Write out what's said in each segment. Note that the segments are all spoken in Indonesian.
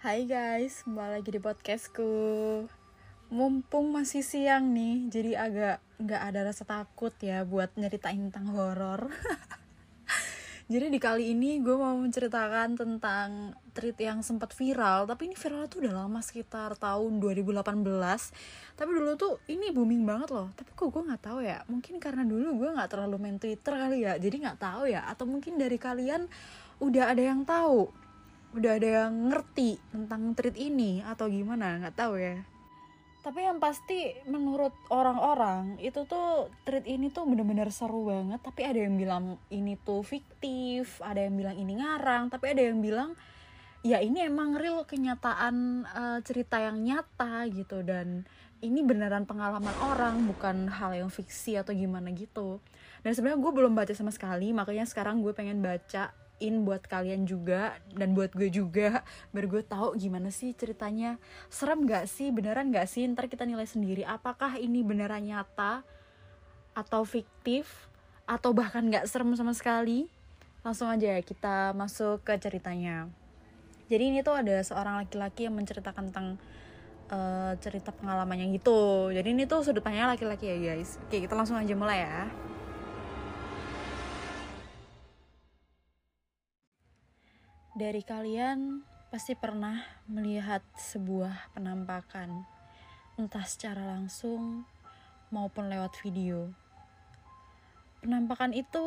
Hai guys, kembali lagi di podcastku Mumpung masih siang nih, jadi agak nggak ada rasa takut ya buat nyeritain tentang horor. jadi di kali ini gue mau menceritakan tentang tweet yang sempat viral, tapi ini viral tuh udah lama sekitar tahun 2018. Tapi dulu tuh ini booming banget loh. Tapi kok gue nggak tahu ya, mungkin karena dulu gue nggak terlalu main Twitter kali ya, jadi nggak tahu ya. Atau mungkin dari kalian udah ada yang tahu udah ada yang ngerti tentang treat ini atau gimana? Nggak tahu ya. Tapi yang pasti menurut orang-orang itu tuh treat ini tuh bener-bener seru banget. Tapi ada yang bilang ini tuh fiktif ada yang bilang ini ngarang. Tapi ada yang bilang ya ini emang real kenyataan uh, cerita yang nyata gitu. Dan ini beneran pengalaman orang bukan hal yang fiksi atau gimana gitu. Dan sebenarnya gue belum baca sama sekali makanya sekarang gue pengen baca in buat kalian juga dan buat gue juga biar gue tahu gimana sih ceritanya. Serem gak sih? Beneran gak sih? Ntar kita nilai sendiri. Apakah ini beneran nyata atau fiktif atau bahkan gak serem sama sekali? Langsung aja ya kita masuk ke ceritanya. Jadi ini tuh ada seorang laki-laki yang menceritakan tentang uh, cerita pengalamannya gitu. Jadi ini tuh sudut pandangnya laki-laki ya guys. Oke kita langsung aja mulai ya Dari kalian pasti pernah melihat sebuah penampakan, entah secara langsung maupun lewat video. Penampakan itu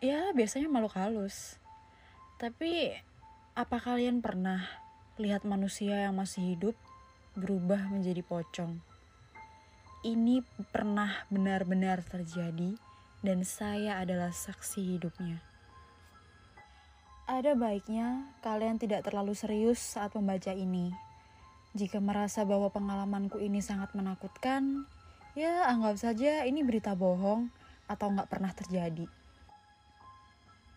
ya biasanya makhluk halus. Tapi apa kalian pernah lihat manusia yang masih hidup berubah menjadi pocong? Ini pernah benar-benar terjadi dan saya adalah saksi hidupnya. Ada baiknya kalian tidak terlalu serius saat membaca ini. Jika merasa bahwa pengalamanku ini sangat menakutkan, ya anggap saja ini berita bohong atau nggak pernah terjadi.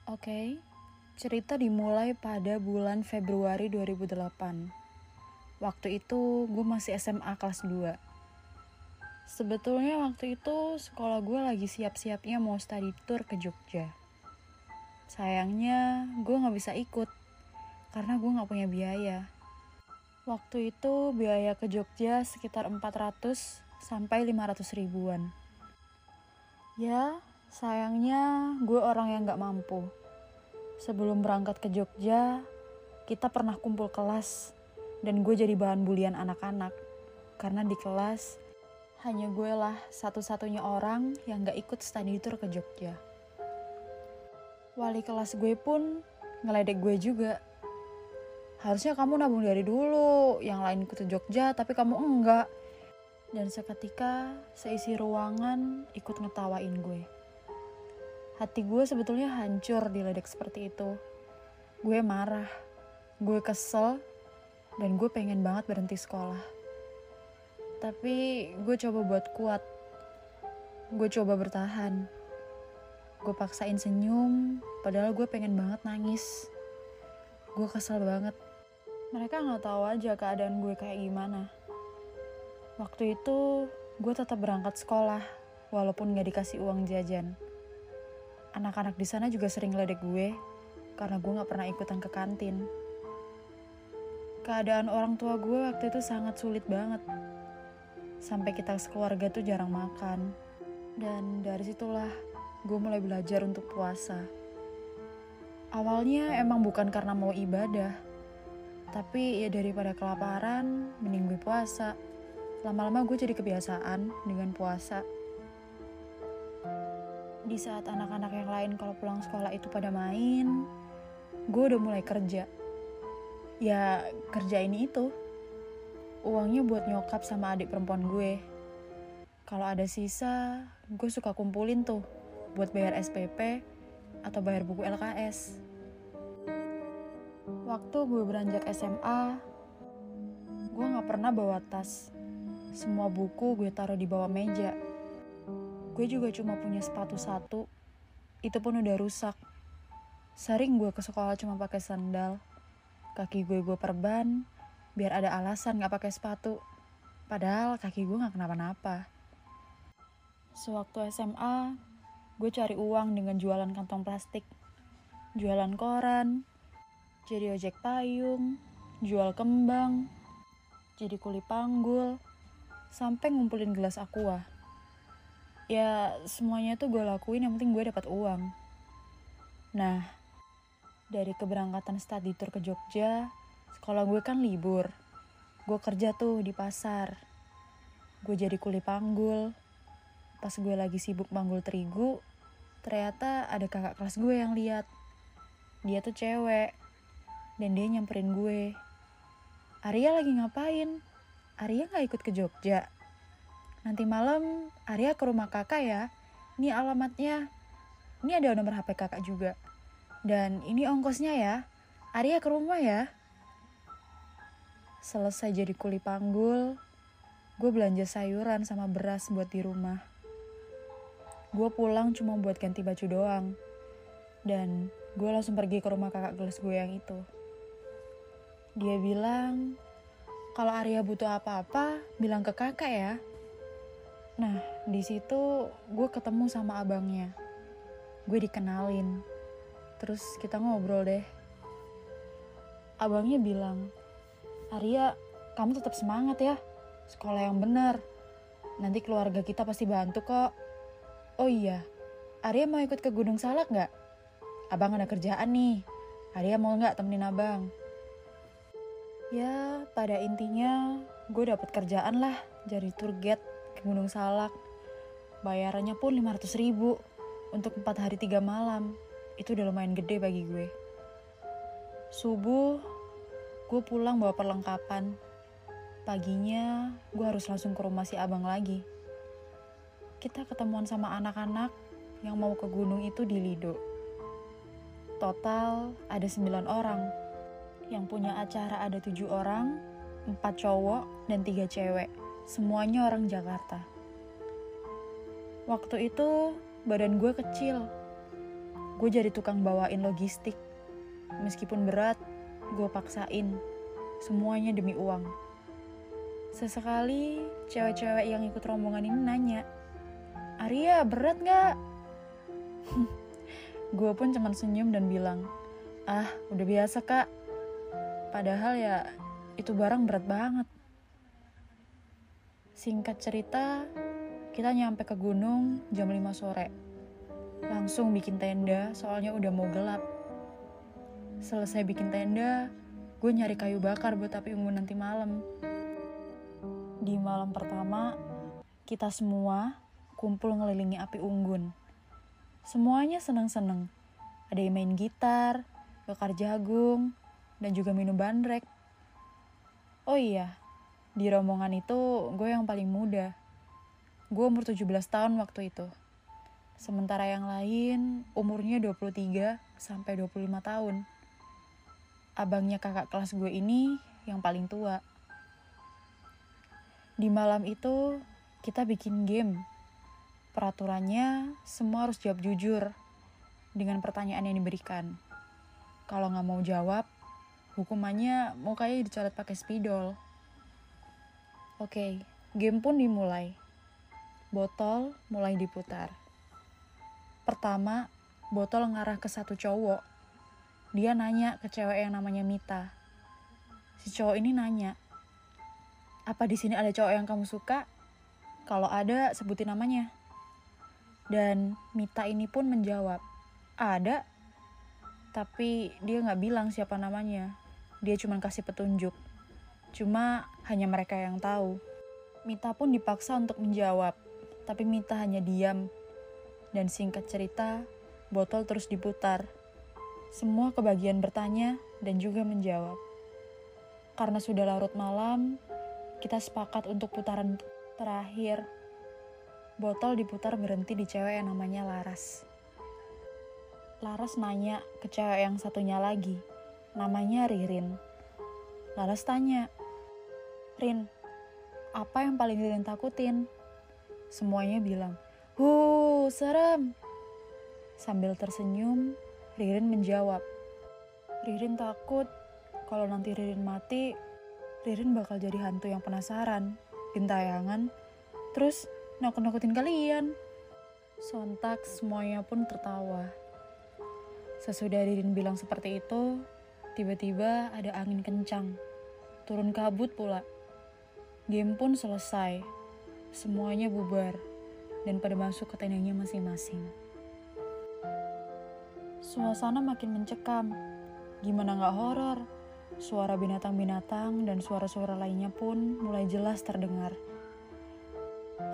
Oke, okay, cerita dimulai pada bulan Februari 2008. Waktu itu gue masih SMA kelas 2. Sebetulnya waktu itu sekolah gue lagi siap-siapnya mau study tour ke Jogja. Sayangnya gue gak bisa ikut karena gue gak punya biaya. Waktu itu biaya ke Jogja sekitar 400 sampai 500 ribuan. Ya, sayangnya gue orang yang gak mampu. Sebelum berangkat ke Jogja, kita pernah kumpul kelas dan gue jadi bahan bulian anak-anak. Karena di kelas, hanya gue lah satu-satunya orang yang gak ikut study tour ke Jogja wali kelas gue pun ngeledek gue juga. Harusnya kamu nabung dari dulu, yang lain ikut Jogja tapi kamu enggak. Dan seketika seisi ruangan ikut ngetawain gue. Hati gue sebetulnya hancur diledek seperti itu. Gue marah, gue kesel, dan gue pengen banget berhenti sekolah. Tapi gue coba buat kuat. Gue coba bertahan gue paksain senyum padahal gue pengen banget nangis. Gue kesel banget. Mereka nggak tahu aja keadaan gue kayak gimana. Waktu itu gue tetap berangkat sekolah walaupun gak dikasih uang jajan. Anak-anak di sana juga sering ledek gue karena gue nggak pernah ikutan ke kantin. Keadaan orang tua gue waktu itu sangat sulit banget. Sampai kita sekeluarga tuh jarang makan. Dan dari situlah gue mulai belajar untuk puasa. Awalnya emang bukan karena mau ibadah, tapi ya daripada kelaparan, mending gue puasa. Lama-lama gue jadi kebiasaan dengan puasa. Di saat anak-anak yang lain kalau pulang sekolah itu pada main, gue udah mulai kerja. Ya kerja ini itu. Uangnya buat nyokap sama adik perempuan gue. Kalau ada sisa, gue suka kumpulin tuh buat bayar SPP atau bayar buku LKS. Waktu gue beranjak SMA, gue gak pernah bawa tas. Semua buku gue taruh di bawah meja. Gue juga cuma punya sepatu satu, itu pun udah rusak. Sering gue ke sekolah cuma pakai sandal. Kaki gue gue perban, biar ada alasan gak pakai sepatu. Padahal kaki gue gak kenapa-napa. Sewaktu SMA, gue cari uang dengan jualan kantong plastik, jualan koran, jadi ojek payung, jual kembang, jadi kuli panggul, sampai ngumpulin gelas aqua. Ya semuanya tuh gue lakuin yang penting gue dapat uang. Nah, dari keberangkatan study tour ke Jogja, sekolah gue kan libur. Gue kerja tuh di pasar. Gue jadi kuli panggul. Pas gue lagi sibuk panggul terigu, ternyata ada kakak kelas gue yang lihat. Dia tuh cewek. Dan dia nyamperin gue. Arya lagi ngapain? Arya gak ikut ke Jogja. Nanti malam Arya ke rumah kakak ya. Ini alamatnya. Ini ada nomor HP kakak juga. Dan ini ongkosnya ya. Arya ke rumah ya. Selesai jadi kuli panggul, gue belanja sayuran sama beras buat di rumah. Gue pulang cuma buat ganti baju doang. Dan gue langsung pergi ke rumah kakak gelas gue yang itu. Dia bilang, kalau Arya butuh apa-apa, bilang ke kakak ya. Nah, di situ gue ketemu sama abangnya. Gue dikenalin Terus kita ngobrol deh. Abangnya bilang, Arya, kamu tetap semangat ya. Sekolah yang benar. Nanti keluarga kita pasti bantu kok. Oh iya, Arya mau ikut ke Gunung Salak nggak? Abang ada kerjaan nih. Arya mau nggak temenin abang? Ya, pada intinya gue dapet kerjaan lah jadi tour guide ke Gunung Salak. Bayarannya pun 500 ribu untuk 4 hari 3 malam itu udah lumayan gede bagi gue. Subuh, gue pulang bawa perlengkapan. Paginya, gue harus langsung ke rumah si abang lagi. Kita ketemuan sama anak-anak yang mau ke gunung itu di Lido. Total ada sembilan orang. Yang punya acara ada tujuh orang, empat cowok dan tiga cewek. Semuanya orang Jakarta. Waktu itu badan gue kecil, gue jadi tukang bawain logistik. Meskipun berat, gue paksain. Semuanya demi uang. Sesekali, cewek-cewek yang ikut rombongan ini nanya, Arya, berat gak? gue pun cuman senyum dan bilang, ah, udah biasa kak. Padahal ya, itu barang berat banget. Singkat cerita, kita nyampe ke gunung jam 5 sore langsung bikin tenda soalnya udah mau gelap. Selesai bikin tenda, gue nyari kayu bakar buat api unggun nanti malam. Di malam pertama, kita semua kumpul ngelilingi api unggun. Semuanya seneng-seneng. Ada yang main gitar, bakar jagung, dan juga minum bandrek. Oh iya, di rombongan itu gue yang paling muda. Gue umur 17 tahun waktu itu. Sementara yang lain umurnya 23 sampai 25 tahun. Abangnya kakak kelas gue ini yang paling tua. Di malam itu kita bikin game. Peraturannya semua harus jawab jujur dengan pertanyaan yang diberikan. Kalau nggak mau jawab, hukumannya mukanya dicoret pakai spidol. Oke, game pun dimulai. Botol mulai diputar. Pertama, botol ngarah ke satu cowok. Dia nanya ke cewek yang namanya Mita. Si cowok ini nanya, apa di sini ada cowok yang kamu suka? Kalau ada, sebutin namanya. Dan Mita ini pun menjawab, ada. Tapi dia nggak bilang siapa namanya. Dia cuma kasih petunjuk. Cuma hanya mereka yang tahu. Mita pun dipaksa untuk menjawab, tapi Mita hanya diam dan singkat cerita, botol terus diputar. Semua kebagian bertanya dan juga menjawab. Karena sudah larut malam, kita sepakat untuk putaran terakhir. Botol diputar berhenti di cewek yang namanya Laras. Laras nanya ke cewek yang satunya lagi, namanya Ririn. Laras tanya, Rin, apa yang paling Ririn takutin? Semuanya bilang, Huh, serem. Sambil tersenyum, Ririn menjawab. Ririn takut kalau nanti Ririn mati, Ririn bakal jadi hantu yang penasaran, gentayangan, terus nakut-nakutin kalian. Sontak semuanya pun tertawa. Sesudah Ririn bilang seperti itu, tiba-tiba ada angin kencang Turun kabut pula. Game pun selesai. Semuanya bubar dan pada masuk ke tendanya masing-masing. Suasana makin mencekam. Gimana nggak horor? Suara binatang-binatang dan suara-suara lainnya pun mulai jelas terdengar.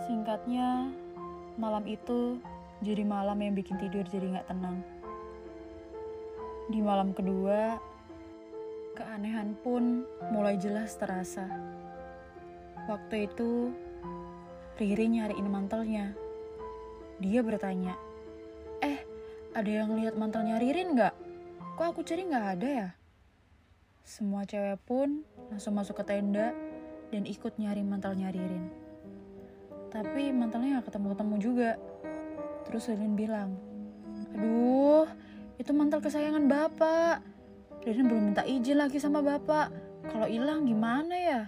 Singkatnya, malam itu jadi malam yang bikin tidur jadi nggak tenang. Di malam kedua, keanehan pun mulai jelas terasa. Waktu itu, Riri nyariin mantelnya. Dia bertanya, Eh, ada yang lihat mantelnya Ririn nggak? Kok aku cari nggak ada ya? Semua cewek pun langsung masuk ke tenda dan ikut nyari mantelnya Ririn. Tapi mantelnya nggak ketemu-ketemu juga. Terus Ririn bilang, Aduh, itu mantel kesayangan bapak. Ririn belum minta izin lagi sama bapak. Kalau hilang gimana ya?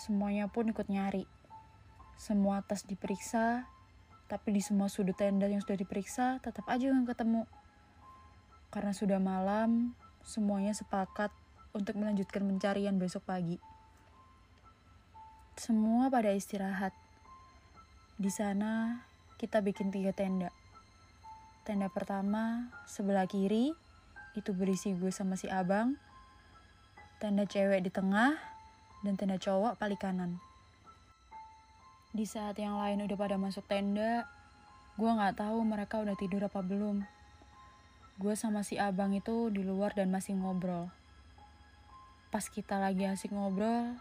Semuanya pun ikut nyari. Semua tas diperiksa, tapi di semua sudut tenda yang sudah diperiksa tetap aja nggak ketemu. Karena sudah malam, semuanya sepakat untuk melanjutkan pencarian besok pagi. Semua pada istirahat. Di sana, kita bikin tiga tenda. Tenda pertama, sebelah kiri, itu berisi gue sama si abang. Tenda cewek di tengah, dan tenda cowok paling kanan. Di saat yang lain udah pada masuk tenda, gue nggak tahu mereka udah tidur apa belum. Gue sama si abang itu di luar dan masih ngobrol. Pas kita lagi asik ngobrol,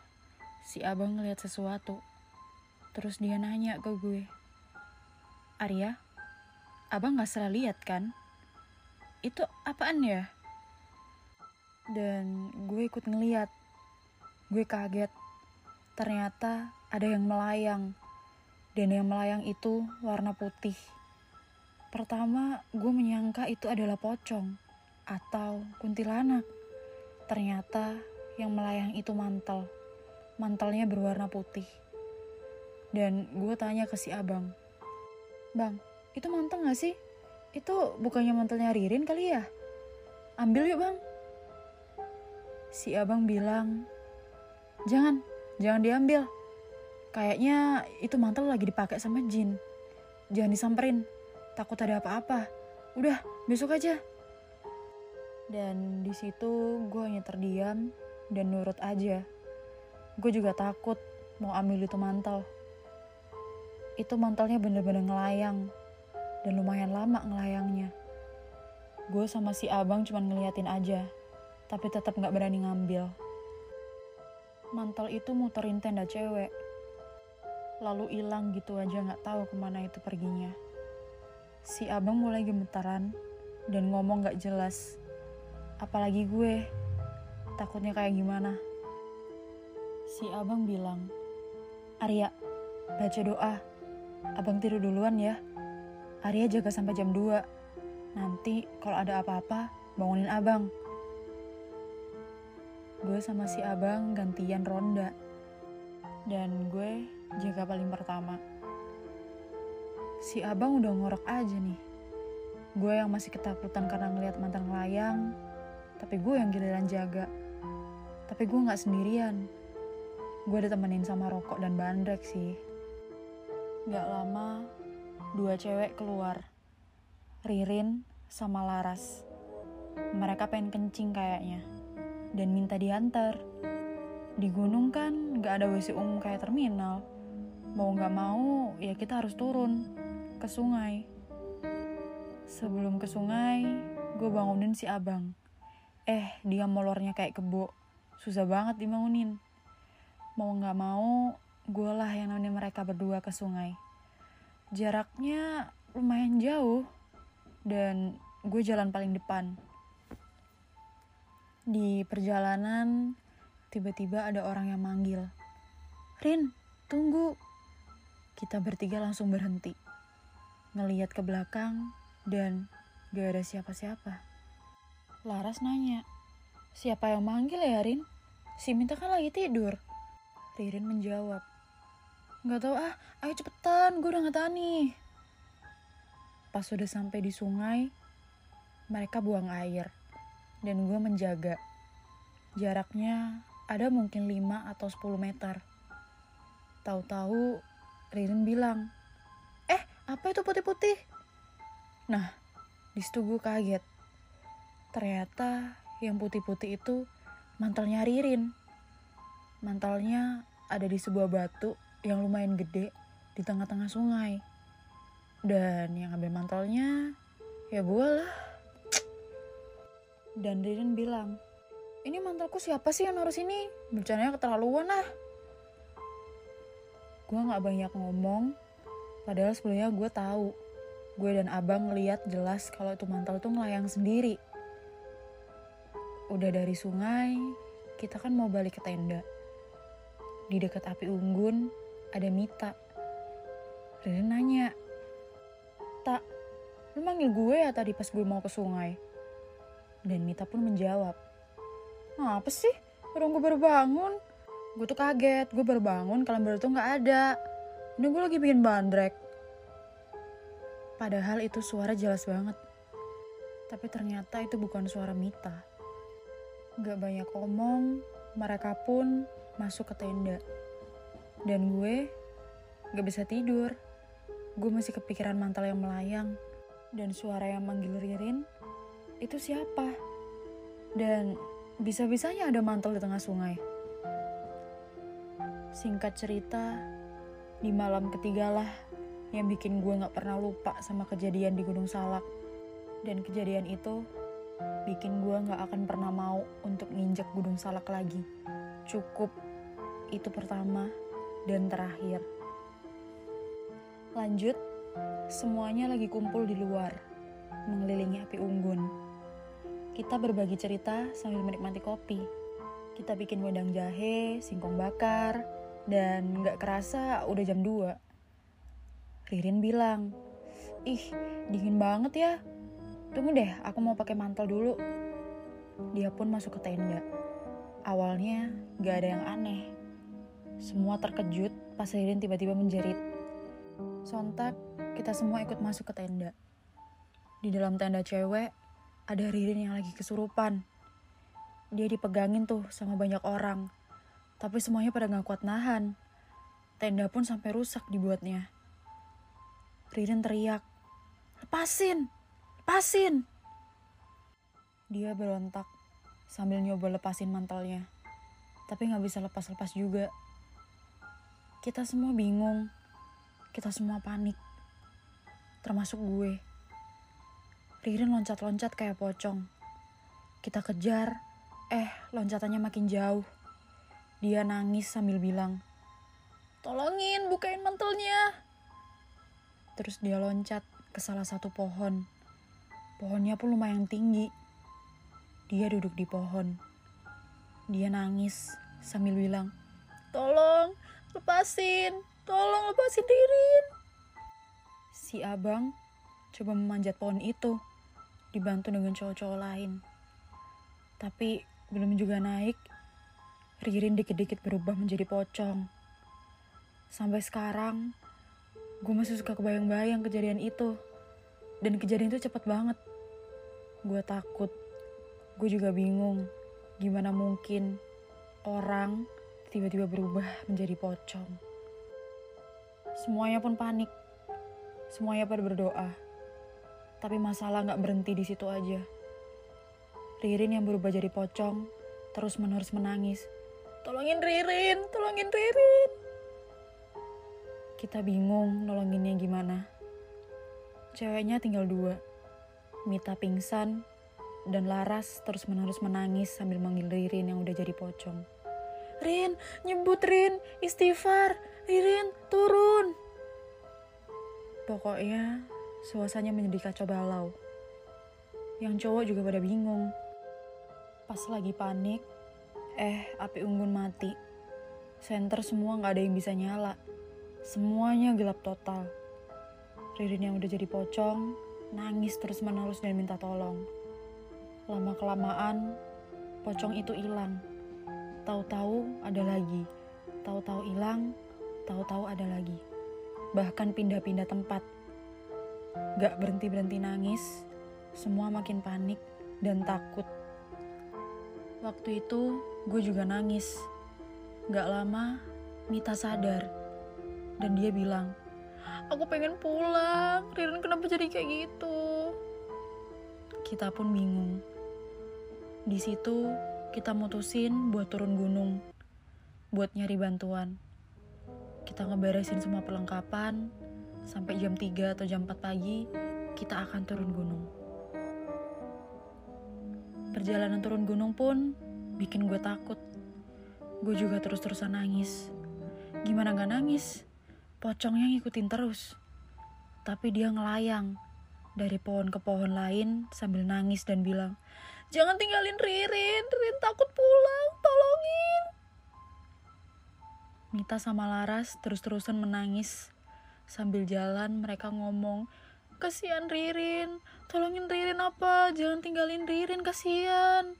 si abang ngeliat sesuatu. Terus dia nanya ke gue, Arya, abang gak salah lihat kan? Itu apaan ya? Dan gue ikut ngeliat Gue kaget. Ternyata ada yang melayang. Dan yang melayang itu warna putih. Pertama, gue menyangka itu adalah pocong atau kuntilanak. Ternyata yang melayang itu mantel. Mantelnya berwarna putih. Dan gue tanya ke si abang, Bang, itu mantel gak sih? Itu bukannya mantelnya Ririn kali ya? Ambil yuk bang. Si abang bilang, Jangan, jangan diambil. Kayaknya itu mantel lagi dipakai sama jin. Jangan disamperin, takut ada apa-apa. Udah, besok aja. Dan di situ gue hanya terdiam dan nurut aja. Gue juga takut mau ambil itu mantel. Itu mantelnya bener-bener ngelayang dan lumayan lama ngelayangnya. Gue sama si abang cuma ngeliatin aja, tapi tetap gak berani ngambil mantel itu muterin tenda cewek. Lalu hilang gitu aja gak tahu ke mana itu perginya. Si abang mulai gemetaran dan ngomong gak jelas. Apalagi gue, takutnya kayak gimana. Si abang bilang, Arya, baca doa. Abang tidur duluan ya. Arya jaga sampai jam 2. Nanti kalau ada apa-apa, bangunin abang. Gue sama si abang gantian ronda. Dan gue jaga paling pertama. Si abang udah ngorok aja nih. Gue yang masih ketakutan karena ngeliat mantan layang tapi gue yang giliran jaga. Tapi gue nggak sendirian gue ditemenin sama rokok dan bandrek sih Gak lama dua cewek keluar Ririn sama Laras mereka pengen kencing kayaknya dan minta diantar. Di gunung kan gak ada WC umum kayak terminal. Mau gak mau, ya kita harus turun ke sungai. Sebelum ke sungai, gue bangunin si abang. Eh, dia molornya kayak kebo. Susah banget dibangunin. Mau gak mau, gue lah yang nemenin mereka berdua ke sungai. Jaraknya lumayan jauh, dan gue jalan paling depan. Di perjalanan, tiba-tiba ada orang yang manggil. Rin, tunggu. Kita bertiga langsung berhenti. Ngeliat ke belakang dan gak ada siapa-siapa. Laras nanya, siapa yang manggil ya Rin? Si Minta kan lagi tidur. Ririn menjawab, Gak tau ah, ayo cepetan, gue udah gak tahan nih. Pas udah sampai di sungai, mereka buang air dan gue menjaga. Jaraknya ada mungkin 5 atau 10 meter. Tahu-tahu Ririn bilang, Eh, apa itu putih-putih? Nah, di situ gue kaget. Ternyata yang putih-putih itu mantelnya Ririn. Mantalnya ada di sebuah batu yang lumayan gede di tengah-tengah sungai. Dan yang ambil mantelnya ya gue lah. Dan Ririn bilang, ini mantelku siapa sih yang naruh sini? Bercandanya keterlaluan lah. Gue gak banyak ngomong, padahal sebelumnya gue tahu. Gue dan abang ngeliat jelas kalau itu mantel tuh melayang sendiri. Udah dari sungai, kita kan mau balik ke tenda. Di dekat api unggun, ada Mita. Ririn nanya, Tak, lu manggil gue ya tadi pas gue mau ke sungai? Dan Mita pun menjawab, apa sih? Orang gue baru bangun. Gue tuh kaget, gue baru bangun, kalian baru tuh gak ada. Ini gue lagi bikin bandrek. Padahal itu suara jelas banget. Tapi ternyata itu bukan suara Mita. Gak banyak omong, mereka pun masuk ke tenda. Dan gue gak bisa tidur. Gue masih kepikiran mantel yang melayang. Dan suara yang manggil Ririn, itu siapa? Dan bisa-bisanya ada mantel di tengah sungai. Singkat cerita, di malam ketiga lah yang bikin gue gak pernah lupa sama kejadian di Gunung Salak. Dan kejadian itu bikin gue gak akan pernah mau untuk nginjek Gunung Salak lagi. Cukup, itu pertama dan terakhir. Lanjut, semuanya lagi kumpul di luar, mengelilingi api unggun. Kita berbagi cerita sambil menikmati kopi. Kita bikin wedang jahe, singkong bakar, dan gak kerasa udah jam 2. Ririn bilang, ih dingin banget ya. Tunggu deh, aku mau pakai mantel dulu. Dia pun masuk ke tenda. Awalnya gak ada yang aneh. Semua terkejut pas Ririn tiba-tiba menjerit. Sontak, kita semua ikut masuk ke tenda. Di dalam tenda cewek, ada Ririn yang lagi kesurupan. Dia dipegangin tuh sama banyak orang. Tapi semuanya pada gak kuat nahan. Tenda pun sampai rusak dibuatnya. Ririn teriak, lepasin, lepasin. Dia berontak sambil nyoba lepasin mantelnya. Tapi gak bisa lepas-lepas juga. Kita semua bingung. Kita semua panik. Termasuk gue. Ririn loncat-loncat kayak pocong. Kita kejar, eh loncatannya makin jauh. Dia nangis sambil bilang, Tolongin, bukain mantelnya. Terus dia loncat ke salah satu pohon. Pohonnya pun lumayan tinggi. Dia duduk di pohon. Dia nangis sambil bilang, Tolong, lepasin. Tolong lepasin Ririn. Si abang coba memanjat pohon itu, dibantu dengan cowok-cowok lain. Tapi belum juga naik, Ririn dikit-dikit berubah menjadi pocong. Sampai sekarang, gue masih suka kebayang-bayang kejadian itu. Dan kejadian itu cepet banget. Gue takut. Gue juga bingung. Gimana mungkin orang tiba-tiba berubah menjadi pocong. Semuanya pun panik. Semuanya pada berdoa. Tapi masalah gak berhenti di situ aja. Ririn yang berubah jadi pocong terus menerus menangis. Tolongin Ririn, tolongin Ririn. Kita bingung nolonginnya gimana. Ceweknya tinggal dua. Mita pingsan dan Laras terus menerus menangis sambil manggil Ririn yang udah jadi pocong. Rin, nyebut Rin, istighfar, Ririn, turun. Pokoknya suasananya menjadi kacau balau. Yang cowok juga pada bingung. Pas lagi panik, eh api unggun mati. Senter semua gak ada yang bisa nyala. Semuanya gelap total. Ririn yang udah jadi pocong, nangis terus menerus dan minta tolong. Lama-kelamaan, pocong itu hilang. Tahu-tahu ada lagi. Tahu-tahu hilang, tahu-tahu ada lagi. Bahkan pindah-pindah tempat. Gak berhenti-berhenti nangis, semua makin panik dan takut. Waktu itu gue juga nangis. Gak lama, Mita sadar. Dan dia bilang, Aku pengen pulang, Ririn kenapa jadi kayak gitu? Kita pun bingung. Di situ kita mutusin buat turun gunung, buat nyari bantuan. Kita ngeberesin semua perlengkapan, sampai jam 3 atau jam 4 pagi, kita akan turun gunung. Perjalanan turun gunung pun bikin gue takut. Gue juga terus-terusan nangis. Gimana gak nangis? Pocongnya ngikutin terus. Tapi dia ngelayang dari pohon ke pohon lain sambil nangis dan bilang, Jangan tinggalin Ririn, Ririn takut pulang, tolongin. Mita sama Laras terus-terusan menangis. Sambil jalan mereka ngomong, kasihan Ririn. Tolongin Ririn apa? Jangan tinggalin Ririn kasihan.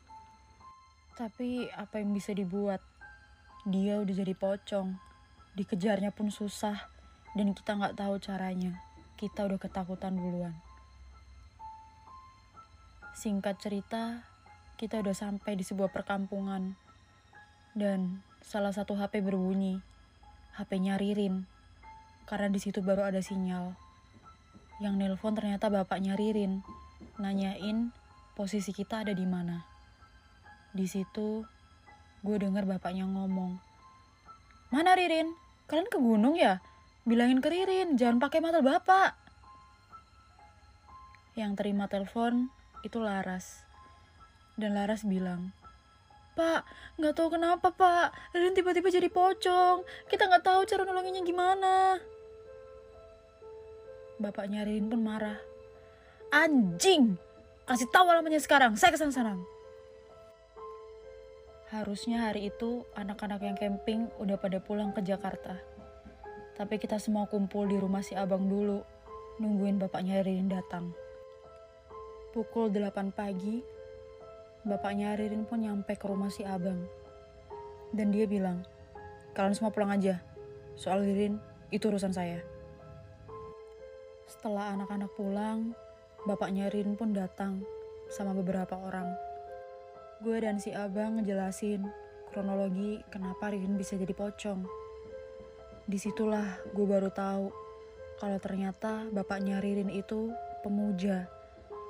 Tapi apa yang bisa dibuat? Dia udah jadi pocong. Dikejarnya pun susah. Dan kita nggak tahu caranya. Kita udah ketakutan duluan singkat cerita kita udah sampai di sebuah perkampungan dan salah satu HP berbunyi HP-nya Ririn karena di situ baru ada sinyal yang nelpon ternyata bapaknya Ririn, nanyain posisi kita ada di mana. Di situ, gue denger bapaknya ngomong, Mana Ririn? Kalian ke gunung ya? Bilangin ke Ririn, jangan pakai mata bapak. Yang terima telepon itu Laras. Dan Laras bilang, Pak, nggak tahu kenapa pak, Ririn tiba-tiba jadi pocong. Kita nggak tahu cara nolonginnya gimana. Bapaknya Ririn pun marah. Anjing! Kasih tahu alamatnya sekarang, saya ke sana sana. Harusnya hari itu anak-anak yang camping udah pada pulang ke Jakarta. Tapi kita semua kumpul di rumah si abang dulu, nungguin bapaknya Ririn datang. Pukul 8 pagi, bapaknya Ririn pun nyampe ke rumah si abang. Dan dia bilang, kalian semua pulang aja, soal Ririn itu urusan saya. Setelah anak-anak pulang, bapaknya Rin pun datang sama beberapa orang. Gue dan si abang ngejelasin kronologi kenapa Rin bisa jadi pocong. Di situlah gue baru tahu kalau ternyata bapaknya Ririn itu pemuja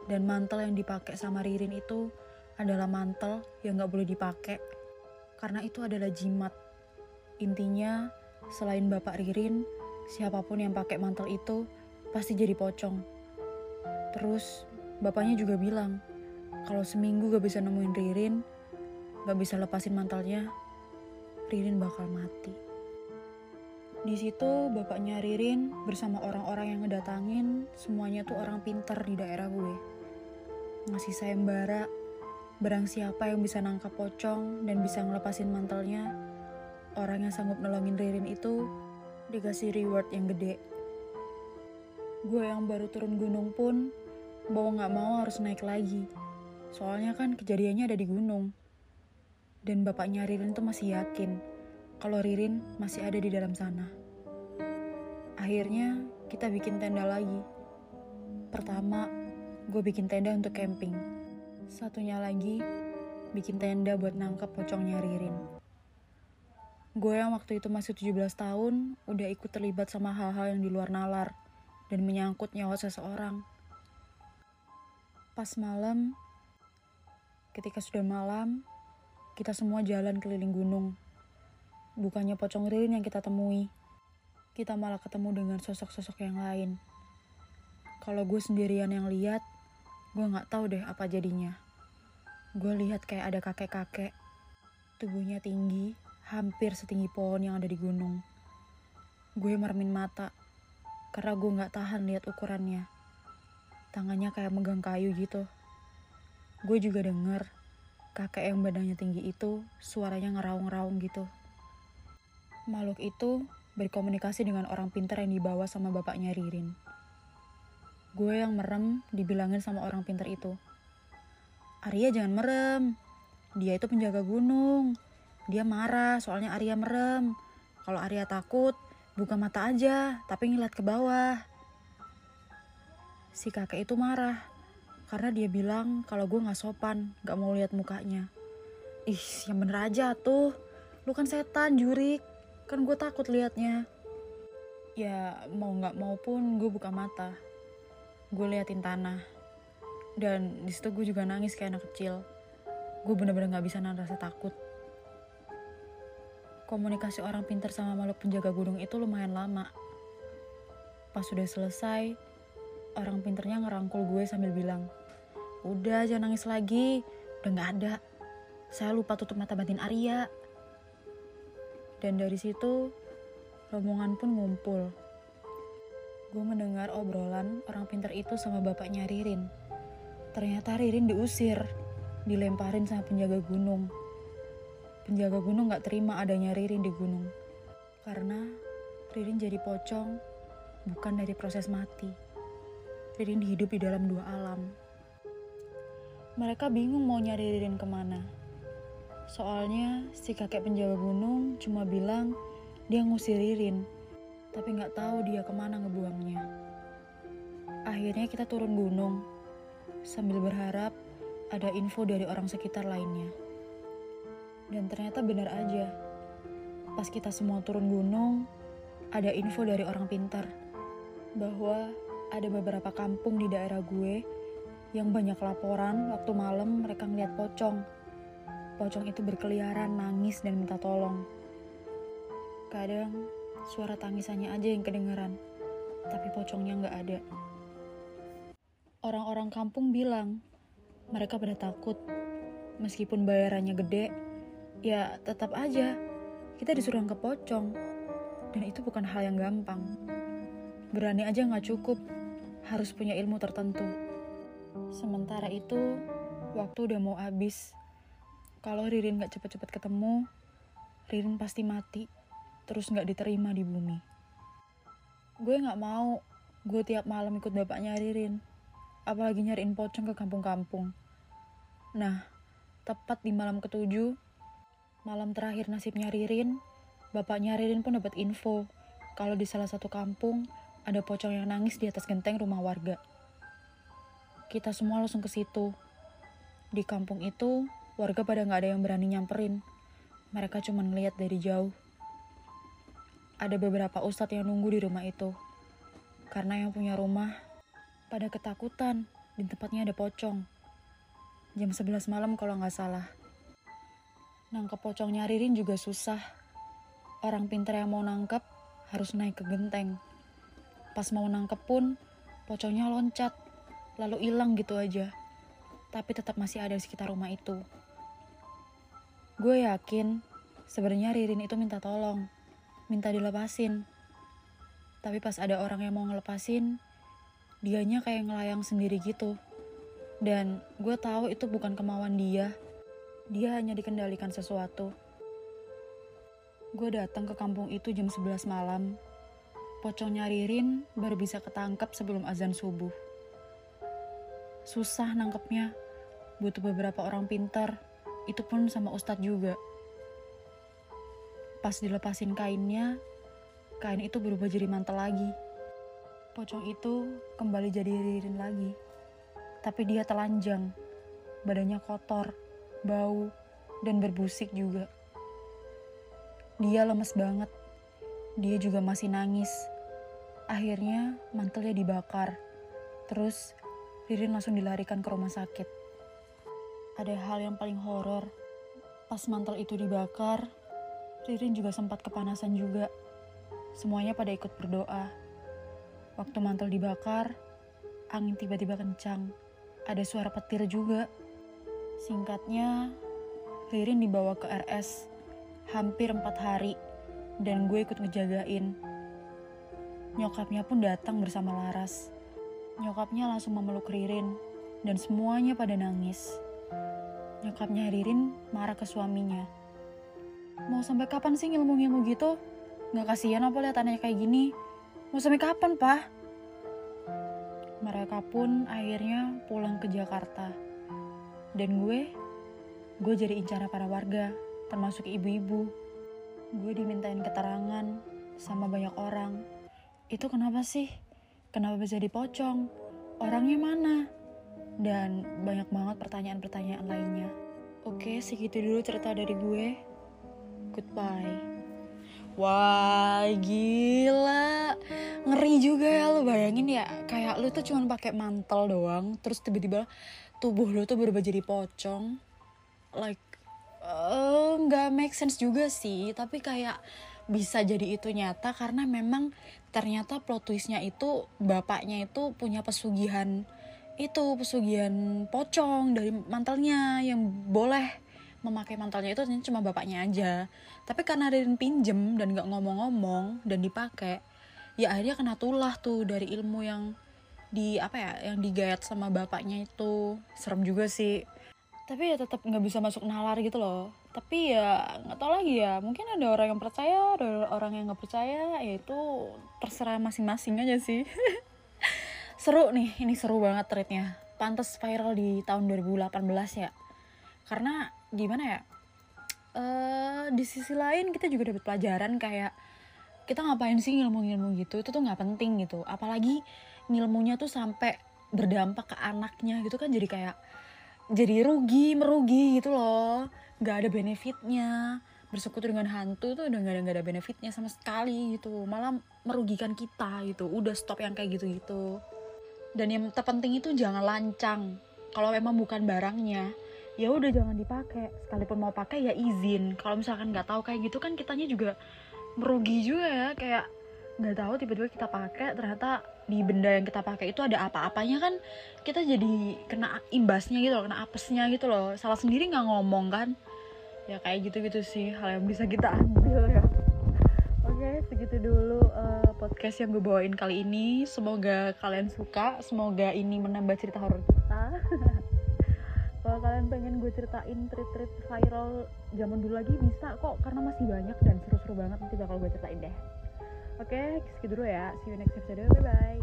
dan mantel yang dipakai sama Ririn itu adalah mantel yang gak boleh dipakai karena itu adalah jimat. Intinya, selain bapak Ririn, siapa pun yang pakai mantel itu pasti jadi pocong. Terus bapaknya juga bilang kalau seminggu gak bisa nemuin Ririn, gak bisa lepasin mantalnya, Ririn bakal mati. Di situ bapaknya Ririn bersama orang-orang yang ngedatangin semuanya tuh orang pinter di daerah gue. Ngasih sayembara, barang siapa yang bisa nangkap pocong dan bisa ngelepasin mantelnya, orang yang sanggup nolongin Ririn itu dikasih reward yang gede. Gue yang baru turun gunung pun mau gak mau harus naik lagi. Soalnya kan kejadiannya ada di gunung. Dan bapaknya Ririn tuh masih yakin kalau Ririn masih ada di dalam sana. Akhirnya kita bikin tenda lagi. Pertama, gue bikin tenda untuk camping. Satunya lagi, bikin tenda buat nangkep pocongnya Ririn. Gue yang waktu itu masih 17 tahun, udah ikut terlibat sama hal-hal yang di luar nalar dan menyangkut nyawa seseorang. Pas malam, ketika sudah malam, kita semua jalan keliling gunung. Bukannya pocong ririn yang kita temui, kita malah ketemu dengan sosok-sosok yang lain. Kalau gue sendirian yang lihat, gue gak tahu deh apa jadinya. Gue lihat kayak ada kakek-kakek, tubuhnya tinggi, hampir setinggi pohon yang ada di gunung. Gue mermin mata, karena gue gak tahan lihat ukurannya. Tangannya kayak megang kayu gitu. Gue juga denger kakek yang badannya tinggi itu suaranya ngeraung-ngeraung gitu. Makhluk itu berkomunikasi dengan orang pintar yang dibawa sama bapaknya Ririn. Gue yang merem dibilangin sama orang pintar itu. Arya jangan merem. Dia itu penjaga gunung. Dia marah soalnya Arya merem. Kalau Arya takut, Buka mata aja, tapi ngeliat ke bawah. Si kakek itu marah, karena dia bilang kalau gue gak sopan, gak mau lihat mukanya. ih yang bener aja tuh lu kan setan jurik kan gue takut liatnya ya mau nggak mau pun gue buka mata gue liatin tanah dan di situ gue juga nangis kayak anak kecil gue bener-bener nggak bisa nahan rasa takut komunikasi orang pintar sama makhluk penjaga gunung itu lumayan lama. Pas sudah selesai, orang pinternya ngerangkul gue sambil bilang, Udah jangan nangis lagi, udah gak ada. Saya lupa tutup mata batin Arya. Dan dari situ, rombongan pun ngumpul. Gue mendengar obrolan orang pinter itu sama bapaknya Ririn. Ternyata Ririn diusir, dilemparin sama penjaga gunung penjaga gunung gak terima adanya Ririn di gunung. Karena Ririn jadi pocong bukan dari proses mati. Ririn hidup di dalam dua alam. Mereka bingung mau nyari Ririn ke mana. Soalnya si kakek penjaga gunung cuma bilang dia ngusir Ririn, tapi nggak tahu dia ke mana ngebuangnya. Akhirnya kita turun gunung sambil berharap ada info dari orang sekitar lainnya. Dan ternyata benar aja. Pas kita semua turun gunung, ada info dari orang pintar bahwa ada beberapa kampung di daerah gue yang banyak laporan waktu malam mereka ngeliat pocong. Pocong itu berkeliaran, nangis, dan minta tolong. Kadang suara tangisannya aja yang kedengeran, tapi pocongnya nggak ada. Orang-orang kampung bilang mereka pada takut, meskipun bayarannya gede, ya tetap aja kita disuruh ke pocong. Dan itu bukan hal yang gampang. Berani aja nggak cukup harus punya ilmu tertentu. Sementara itu waktu udah mau habis. Kalau Ririn nggak cepet-cepet ketemu Ririn pasti mati terus nggak diterima di bumi gue nggak mau gue tiap malam ikut bapaknya Ririn apalagi nyariin pocong ke kampung-kampung nah tepat di malam ketujuh Malam terakhir nasibnya Ririn, bapaknya Ririn pun dapat info kalau di salah satu kampung ada pocong yang nangis di atas genteng rumah warga. Kita semua langsung ke situ. Di kampung itu, warga pada nggak ada yang berani nyamperin. Mereka cuma ngeliat dari jauh. Ada beberapa ustadz yang nunggu di rumah itu. Karena yang punya rumah pada ketakutan di tempatnya ada pocong. Jam 11 malam kalau nggak salah. Nangkep pocongnya Ririn juga susah. Orang pintar yang mau nangkep harus naik ke genteng. Pas mau nangkep pun, pocongnya loncat, lalu hilang gitu aja. Tapi tetap masih ada di sekitar rumah itu. Gue yakin sebenarnya Ririn itu minta tolong, minta dilepasin. Tapi pas ada orang yang mau ngelepasin, dianya kayak ngelayang sendiri gitu. Dan gue tahu itu bukan kemauan dia. Dia hanya dikendalikan sesuatu. Gue datang ke kampung itu jam 11 malam. Pocongnya Ririn baru bisa ketangkep sebelum azan subuh. Susah nangkepnya. Butuh beberapa orang pintar. Itu pun sama ustadz juga. Pas dilepasin kainnya, kain itu berubah jadi mantel lagi. Pocong itu kembali jadi Ririn lagi. Tapi dia telanjang. Badannya kotor bau, dan berbusik juga. Dia lemes banget. Dia juga masih nangis. Akhirnya mantelnya dibakar. Terus Ririn langsung dilarikan ke rumah sakit. Ada hal yang paling horor. Pas mantel itu dibakar, Ririn juga sempat kepanasan juga. Semuanya pada ikut berdoa. Waktu mantel dibakar, angin tiba-tiba kencang. Ada suara petir juga. Singkatnya, Ririn dibawa ke RS hampir empat hari dan gue ikut ngejagain. Nyokapnya pun datang bersama Laras. Nyokapnya langsung memeluk Ririn dan semuanya pada nangis. Nyokapnya Ririn marah ke suaminya. Mau sampai kapan sih ngilmu-ngilmu gitu? Gak kasihan apa lihat anaknya kayak gini? Mau sampai kapan, Pak? Mereka pun akhirnya pulang ke Jakarta. Dan gue, gue jadi incaran para warga, termasuk ibu-ibu. Gue dimintain keterangan sama banyak orang. Itu kenapa sih? Kenapa bisa dipocong? Orangnya mana? Dan banyak banget pertanyaan-pertanyaan lainnya. Oke, segitu dulu cerita dari gue. Goodbye. Wah, gila. Ngeri juga ya lo bayangin ya, kayak lu tuh cuman pakai mantel doang, terus tiba-tiba tubuh lu tuh berubah jadi pocong. Like eh, nggak uh, make sense juga sih, tapi kayak bisa jadi itu nyata karena memang ternyata plot twistnya itu bapaknya itu punya pesugihan itu pesugihan pocong dari mantelnya yang boleh memakai mantelnya itu cuma bapaknya aja. Tapi karena Ririn pinjem dan nggak ngomong-ngomong dan dipakai ya akhirnya kena tulah tuh dari ilmu yang di apa ya yang digayat sama bapaknya itu. Serem juga sih. Tapi ya tetap nggak bisa masuk nalar gitu loh. Tapi ya nggak tau lagi ya mungkin ada orang yang percaya ada orang yang nggak percaya ya itu terserah masing-masing aja sih. Seru nih ini seru banget threadnya pantas viral di tahun 2018 ya. Karena gimana ya? Uh, di sisi lain kita juga dapat pelajaran kayak kita ngapain sih ngilmu-ngilmu gitu? Itu tuh nggak penting gitu. Apalagi ngilmunya tuh sampai berdampak ke anaknya gitu kan jadi kayak jadi rugi merugi gitu loh. Nggak ada benefitnya. Bersekutu dengan hantu tuh udah gak ada gak ada benefitnya sama sekali gitu. Malah merugikan kita gitu. Udah stop yang kayak gitu gitu dan yang terpenting itu jangan lancang. Kalau memang bukan barangnya ya udah jangan dipakai. Sekalipun mau pakai ya izin. Kalau misalkan nggak tahu kayak gitu kan kitanya juga merugi juga ya. Kayak nggak tahu tiba-tiba kita pakai ternyata di benda yang kita pakai itu ada apa-apanya kan kita jadi kena imbasnya gitu loh kena apesnya gitu loh. Salah sendiri nggak ngomong kan. Ya kayak gitu-gitu sih hal yang bisa kita ambil ya. Oke segitu dulu uh, podcast yang gue bawain kali ini. Semoga kalian suka, semoga ini menambah cerita horor kita. Kalau kalian pengen gue ceritain treat-treat viral zaman dulu lagi bisa kok karena masih banyak dan seru-seru banget nanti bakal gue ceritain deh. Oke, segitu dulu ya. See you next episode. Bye bye.